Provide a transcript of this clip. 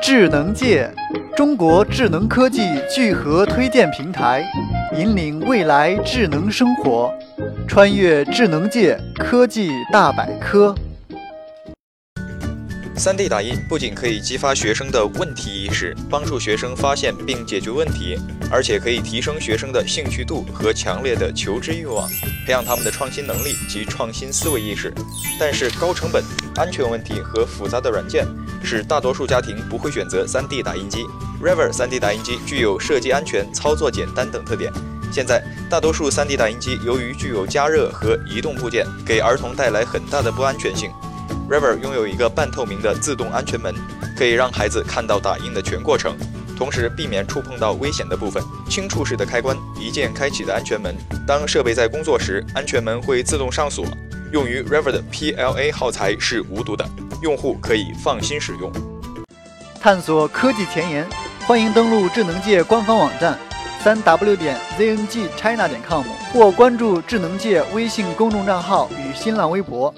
智能界，中国智能科技聚合推荐平台，引领未来智能生活，穿越智能界科技大百科。3D 打印不仅可以激发学生的问题意识，帮助学生发现并解决问题，而且可以提升学生的兴趣度和强烈的求知欲望，培养他们的创新能力及创新思维意识。但是高成本、安全问题和复杂的软件使大多数家庭不会选择 3D 打印机。Rever 3D 打印机具有设计安全、操作简单等特点。现在，大多数 3D 打印机由于具有加热和移动部件，给儿童带来很大的不安全性。Rever 拥有一个半透明的自动安全门，可以让孩子看到打印的全过程，同时避免触碰到危险的部分。轻触式的开关，一键开启的安全门。当设备在工作时，安全门会自动上锁。用于 Rever 的 PLA 耗材是无毒的，用户可以放心使用。探索科技前沿，欢迎登录智能界官方网站，三 w 点 zngchina 点 com，或关注智能界微信公众账号与新浪微博。